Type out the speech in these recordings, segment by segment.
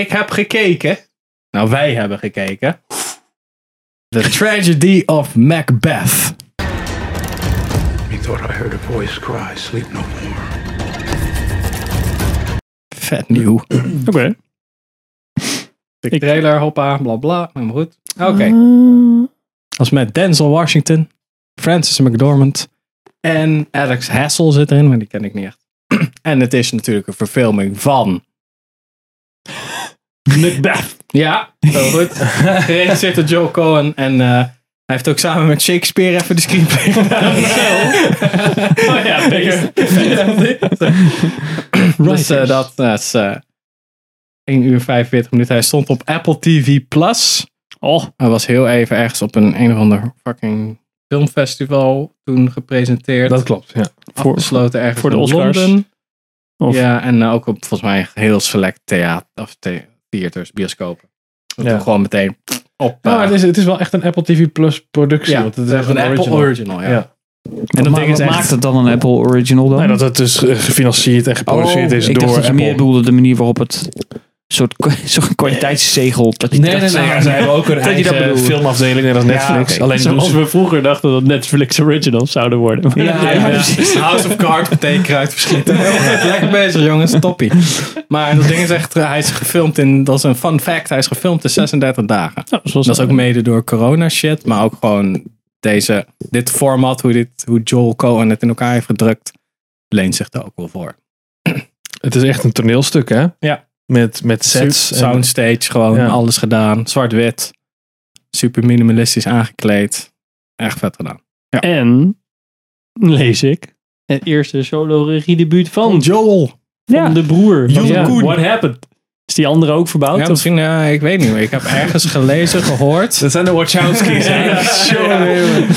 ik heb gekeken. Nou, wij hebben gekeken. The Tragedy of Macbeth. Methought I heard a voice cry, sleep no more. Vet nieuw. Oké. De trailer, hoppa, bla bla. Maar goed. Oké. Ah. Als met Denzel Washington, Francis McDormand en Alex Hassel zit erin, maar die ken ik niet echt. en het is natuurlijk een verfilming van Macbeth. Ja, heel goed. Geregisseerd door Joe Cohen. En eh, hij heeft ook samen met Shakespeare even de screenplay gedaan. Oh ja, beest. dus eh, dat eh, is eh 1 uur 45 minuten. Hij stond op Apple TV Plus. Oh, Hij was heel even ergens op een een of ander fucking filmfestival toen gepresenteerd. Dat klopt, ja. Afgesloten ergens voor de Oscars? Londen. Of- Ja, en eh, ook op volgens mij heel select theater, of the- theaters, bioscopen. Dat Ja. gewoon meteen op. Ja, eh, maar het is, het is wel echt een Apple TV Plus productie. Ja, want het is een echt een Apple original. original, ja. Ja. En dat is echt- maakt het dan een Apple Original dan? Nee, dat het dus eh, gefinancierd en geproduceerd is ik door dacht dat je Apple. meer bedoelde de manier waarop het soort, soort kwaliteitszegel. Dat je Nee, dat- nee, nee. ja, Zij hebben ook een Dat je dat eigen bedoelt. filmafdeling, net als Ja, Netflix. Alleen Zoals ze... we vroeger dachten dat Netflix originals zouden worden. Ja, ja, precies. House of Cards meteen kruid verschieten. Lekker bezig jongens, toppie. Maar dat ding is echt, hij is gefilmd in, dat is een fun fact, hij is gefilmd in 36 dagen. zoals Dat is ook mede door corona shit, maar ook gewoon deze, dit format, hoe, dit, hoe Joel Cohen het in elkaar heeft gedrukt, leent zich daar ook wel voor. Het is echt een toneelstuk, hè? Ja. Met, met sets. en- Soundstage, gewoon Ja. alles gedaan. Zwart-wit. Super minimalistisch aangekleed. Echt vet gedaan. En, lees ik, het eerste solo regiedebuut van Joel. Van de broer. Joel Ja. What happened? Is die andere ook verbouwd? Ja, of- misschien, ja, ik weet niet meer. Ik heb ergens gelezen, gehoord. Dat zijn de Wachowski's, hè?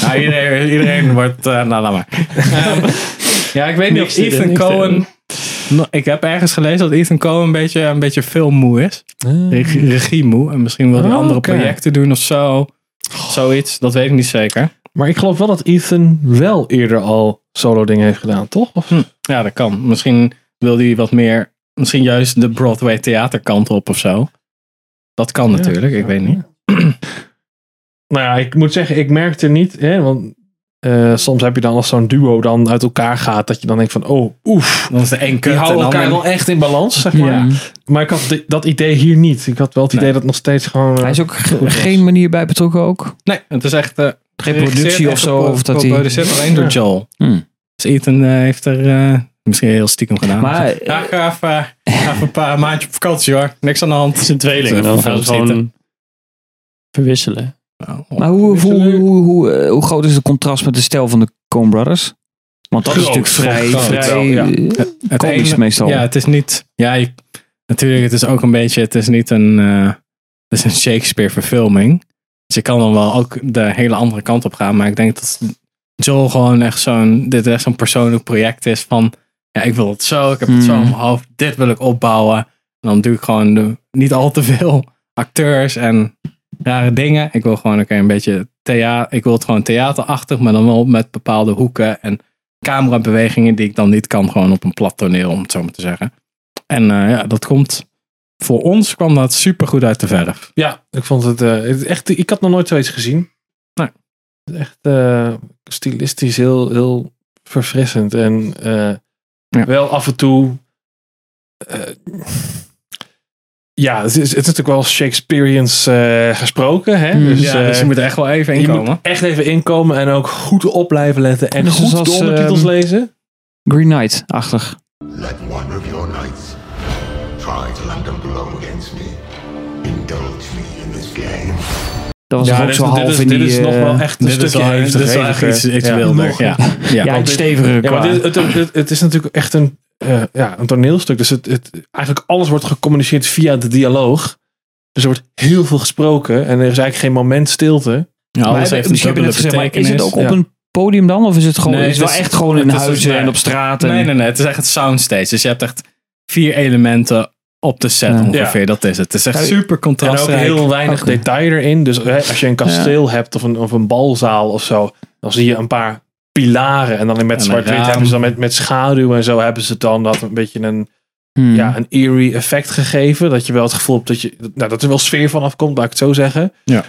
Ja, iedereen, iedereen wordt, eh, nou laat maar. Ja, ik weet niet of Ethan Cohen, ik heb ergens gelezen dat Ethan Cohen een beetje, een beetje filmmoe is. Regie, regiemoe. En misschien wil hij Oh, andere projecten doen of zo. Zoiets, dat weet ik niet zeker. Maar ik geloof wel dat Ethan wel eerder al solo dingen heeft gedaan, toch? Of? Hm, ja, dat kan. Misschien wil hij wat meer, misschien juist de Broadway theaterkant op of zo. Dat kan natuurlijk, ik weet niet. Nou ja, ik moet zeggen, ik merkte niet, hè, want eh, soms heb je dan als zo'n duo dan uit elkaar gaat, dat je dan denkt van, oh, oef. Dan is de Die en houden elkaar wel echt in balans, zeg maar. Ja. Maar ik had dat idee hier niet. Ik had wel het idee dat het nog steeds gewoon... eh, Hij is ook ge- geen manier bij betrokken ook. Nee, het is echt... eh, Geen productie of zo. Of dat hij... geproduceerd alleen door. Joel. Hmm. Dus Ethan heeft er eh, misschien heel stiekem gedaan. Maar, ja, ik ga even, ga even een paar maandjes op vakantie hoor. Niks aan de hand. Het is een tweeling. Dan gaan ze gewoon zitten. Verwisselen. Maar hoe, hoe, hoe, hoe, eh, hoe groot is het contrast met de stijl van de Coen Brothers? Want dat is natuurlijk vrij, groot vrij ja. eh, Het komisch ene- meestal. Ja, het is niet... Ja, je- natuurlijk, het is ook een beetje... Het is niet een... eh, het is een Shakespeare verfilming. Dus je kan dan wel ook de hele andere kant op gaan. Maar ik denk dat Joel gewoon echt zo'n... Dit echt zo'n persoonlijk project is van... Ja, ik wil het zo. Ik heb het zo in Hmm. mijn hoofd. Dit wil ik opbouwen. En dan doe ik gewoon de, niet al te veel acteurs en rare dingen. Ik wil gewoon oké, een beetje theater. Ik wil het gewoon theaterachtig, maar dan wel met bepaalde hoeken en camerabewegingen die ik dan niet kan gewoon op een plat toneel, om het zo maar te zeggen. En eh, ja, dat komt voor ons kwam dat super goed uit de verf. Ja, ik vond het, eh, echt... Ik had nog nooit zoiets gezien. Nee. Het is Echt eh, stilistisch heel, heel verfrissend. En eh, wel af en toe... ja, het is, het is natuurlijk wel Shakespeareans eh, gesproken. Hè? Mm. Dus, ja, dus eh, je moet er echt wel even je inkomen. moet echt even inkomen en ook goed op blijven letten. En Dus goed zoals, de ondertitels ehm, lezen. Green Knight-achtig. Let one of your knights try to land a blow against me. Indulge me in this game. Dat was Ja, ook dit zo dit half is- in dit die... is nog eh, wel echt een dit stukje wel- dit is wel echt heviger. iets, iets Ja. wilder. Nog- Ja. Ja. Ja, dit- steviger Ja, qua... maar dit, het, het, het is natuurlijk echt een, eh, ja, een toneelstuk. Dus het, het, eigenlijk alles wordt gecommuniceerd via de dialoog. Dus er wordt heel veel gesproken. En er is eigenlijk geen moment stilte. Ja, alles heeft een dubbele gezegd, maar is het ook op Ja. een podium dan? Of is het gewoon... Nee, het is wel het is- echt gewoon in huizen en op straat? En, Nee, nee, nee. Het is echt het soundstage. Dus je hebt echt vier elementen op de set Ja. ongeveer. Dat is het. Het is echt super En ook contrastrijk. heel weinig detail erin. Dus hè, als je een kasteel hebt of een, of een balzaal of zo. Dan zie je een paar pilaren. En dan met zwart-wit hebben ze dan met, met schaduw en zo hebben ze dan dat een beetje een Hmm. ja, een eerie effect gegeven. Dat je wel het gevoel hebt dat, je, nou, dat er wel sfeer van afkomt, laat ik het zo zeggen. Ja.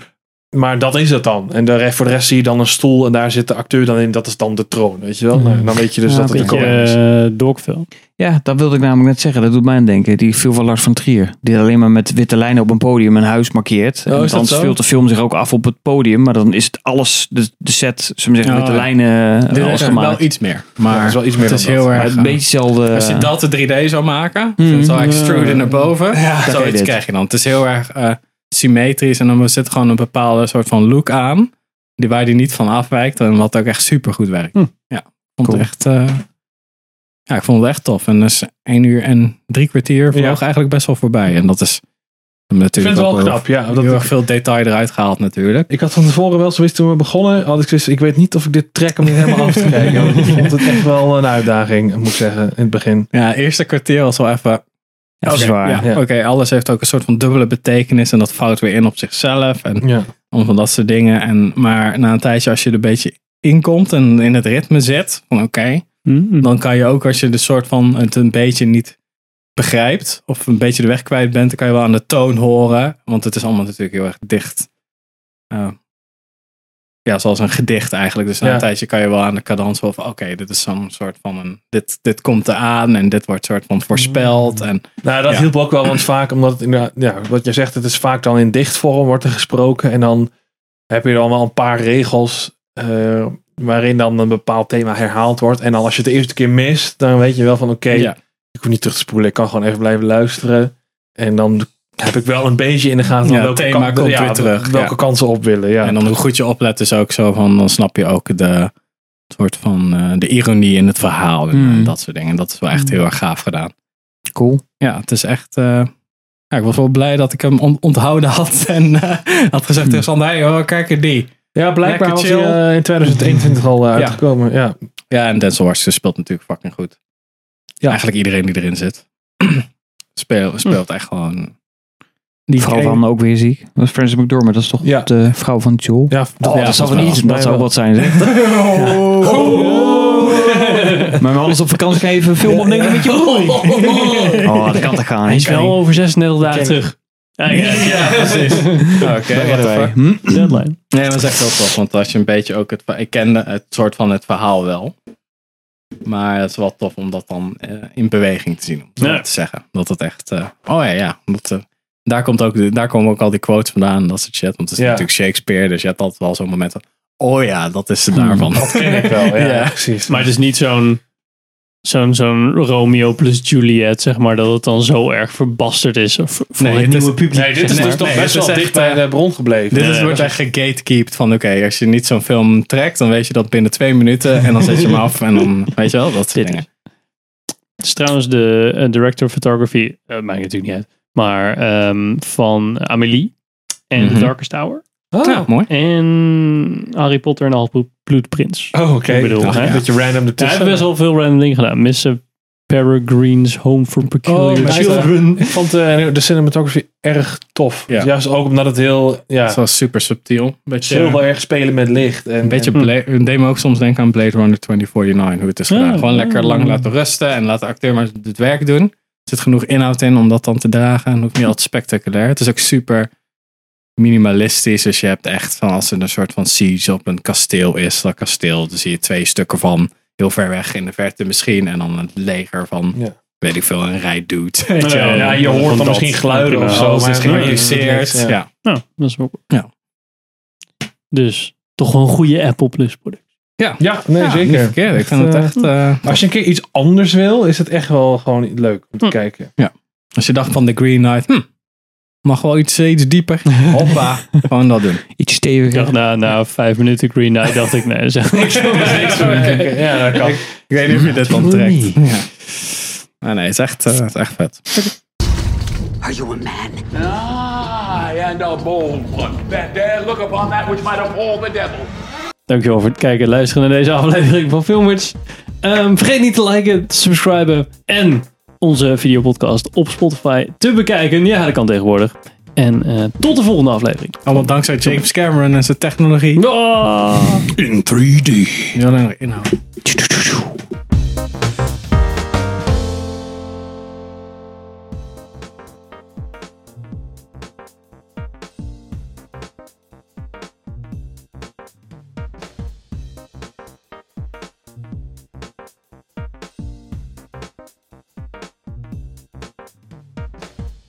Maar dat is het dan. En de voor de rest zie je dan een stoel en daar zit de acteur dan in. Dat is dan de troon, weet je wel. Nou, dan weet je dus Ja, dat het een koning is. uh, dogfilm. Ja, dat wilde ik namelijk net zeggen. Dat doet mij aan denken. Die viel van Lars van Trier. Die alleen maar met witte lijnen op een podium een huis markeert. Oh, en dan speelt de film zich ook af op het podium. Maar dan is het alles, de, de set, zullen we zeggen, Oh, witte ja. lijnen, Dit alles is gemaakt. wel iets meer. Ja, Maar dat is wel iets meer het is heel erg... een beetje hetzelfde. Als je dat de 3D zou maken, Mm. zo extrude naar boven, je zoiets krijg je dan. Het is heel erg eh, symmetrisch en dan zit gewoon een bepaalde soort van look aan, die waar die niet van afwijkt en wat ook echt super goed werkt. Hm. Ja, ik vond Cool. het echt, eh, ja, ik vond het echt tof. En dus één uur en drie kwartier vloog Ja. eigenlijk best wel voorbij. En dat is Ik vind natuurlijk het wel knap, ja. heel Dat, erg veel detail eruit gehaald natuurlijk. ik had van tevoren wel zoiets toen we begonnen. Had ik, zoiets, ik weet niet of ik dit trek om niet helemaal af te kijken. Ik vond het echt wel een uitdaging, moet ik zeggen, in het begin. Ja, het eerste kwartier was wel even Ja, dat is waar. Ja, Ja. Oké, alles heeft ook een soort van dubbele betekenis en dat vouwt weer in op zichzelf en Ja. om van dat soort dingen. En, maar na een tijdje, als je er een beetje inkomt en in het ritme zit, van oké, Mm. dan kan je ook als je de soort van het een beetje niet begrijpt of een beetje de weg kwijt bent, dan kan je wel aan de toon horen, want het is allemaal natuurlijk heel erg dicht. Eh, ja, zoals een gedicht eigenlijk. Dus na Ja. een tijdje kan je wel aan de cadans wel van oké, dit is zo'n soort van een, dit, dit komt eraan en dit wordt soort van voorspeld. En Nou, dat Ja. hielp ook wel, want vaak, omdat het inderdaad, ja, wat je zegt, het is vaak dan in dichtvorm wordt er gesproken. En dan heb je dan wel een paar regels eh, waarin dan een bepaald thema herhaald wordt. En dan als je het de eerste keer mist, dan weet je wel van oké, ja. ik hoef niet terug te spoelen, ik kan gewoon even blijven luisteren. En dan heb ik wel een beetje in de gaten Ja, welke, thema komt ja, weer terug, welke ja. kansen op willen. Ja. En dan hoe goed je oplet is ook zo van, dan snap je ook de soort van eh, de ironie in het verhaal en Mm. eh, dat soort dingen. Dat is wel echt heel erg gaaf gedaan. Cool. Ja, het is echt. eh, ja, ik was wel blij dat ik hem on- onthouden had en had gezegd tegen Sander, hey, kijk er die. ja, blijkbaar was hij in 2021 al uitgekomen. Ja. Ja, en Denzel Washington speelt natuurlijk fucking goed. Ja. Eigenlijk iedereen die erin zit. speelt, speelt echt gewoon. Die vrouw van ook weer ziek. Dat is Frances McDormand. Dat is toch Ja. de vrouw van Joel? Ja, Oh, Ja, dat zou wel wel. Dat zou wat zijn, zeg. Maar we alles op vakantie gaan even film opnemen met Joel. Oh, dat kan toch gaan. Hij is wel over 36 dagen terug. Ja, ja, ja. precies. Oké, Daar what the redden wij. fuck. Hm? Deadline. Nee, maar dat is echt heel tof. Want als je een beetje ook het... Ik kende het soort van het verhaal wel. Maar het is wel tof om dat dan eh, in beweging te zien. Om Ja. te zeggen. Dat het echt... eh, oh ja, ja. Dat, eh, daar, komt ook, daar komen ook al die quotes vandaan. en Dat soort shit. Want het is Ja. natuurlijk Shakespeare. Dus je hebt altijd wel zo'n moment van... Oh ja, dat is het daarvan. dat ken ik wel. Ja, Ja. precies. Maar het is niet zo'n zo'n zo'n Romeo plus Juliet, zeg maar, dat het dan zo erg verbasterd is of voor Nee, het is- nieuwe publiek. Nee, dit is dus toch Nee, best wel dicht echt, bij eh, de bron gebleven. Dit is, wordt echt gegatekeept van oké, als je niet zo'n film trekt, dan weet je dat binnen twee minuten en dan zet je hem af en dan weet je wel, dat soort Dit dingen. Het is trouwens de eh, director of photography, maakt natuurlijk niet uit, maar ehm, van Amélie en Mhm. The Darkest Hour Oh, Ja, mooi. en Harry Potter en de Halfbloedprins. Oh, oké. Ik bedoel, een beetje random Hij ertussen. heeft best wel veel random dingen gedaan. Miss Peregrine's Home for Peculiar Oh, hij is- Children. Ik vond eh, de cinematography erg tof. Ja. Juist ook omdat het heel, ja, Het was super subtiel. Een beetje, heel erg spelen met licht. En, een beetje en- Bla- het deed me ook soms denken aan Blade Runner 2049, hoe het is Ja, gedaan. Gewoon ja. lekker lang laten rusten en laat de acteur maar het werk doen. Er zit genoeg inhoud in om dat dan te dragen en ook niet altijd spectaculair. Het is ook super minimalistisch, dus je hebt echt van als er een soort van siege op een kasteel is, dat kasteel, dan zie je twee stukken van heel ver weg in de verte misschien en dan een leger van, Ja. weet ik veel, een rij doet. Ja, ja, je hoort dan misschien geluiden of zo. Is maar- gerealiseerd. Ja. Ja. Nou, dat is ook. Ja. Dus toch wel een goede Apple Plus product. Ja, Ja, nee, Ja, zeker. Niet verkeerd. Ik vind het eh, echt. eh, Als je een keer iets anders wil, is het echt wel gewoon leuk om te Hm. kijken. als je dacht van The Green Knight, hm, mag wel iets, iets dieper. Hoppa, gewoon dat doen. Iets Ik dacht steviger. na, na vijf minuten Green Knight, dacht ik, nee, echt niks mij. Ja, dat kan. Ik weet niet of je dit dan trekt. Ja. Maar nee, het is echt, eh, het is echt vet. Are you a man? I and a bold one that dare look upon that which might appall the devil. Dankjewel voor het kijken en luisteren naar deze aflevering van Filmers. Ehm, vergeet niet te liken, te subscriben en onze videopodcast op Spotify te bekijken. Ja, dat kan tegenwoordig. En eh, tot de volgende aflevering. Allemaal dankzij James Cameron en zijn technologie. Ah! Die alleen nog inhoud.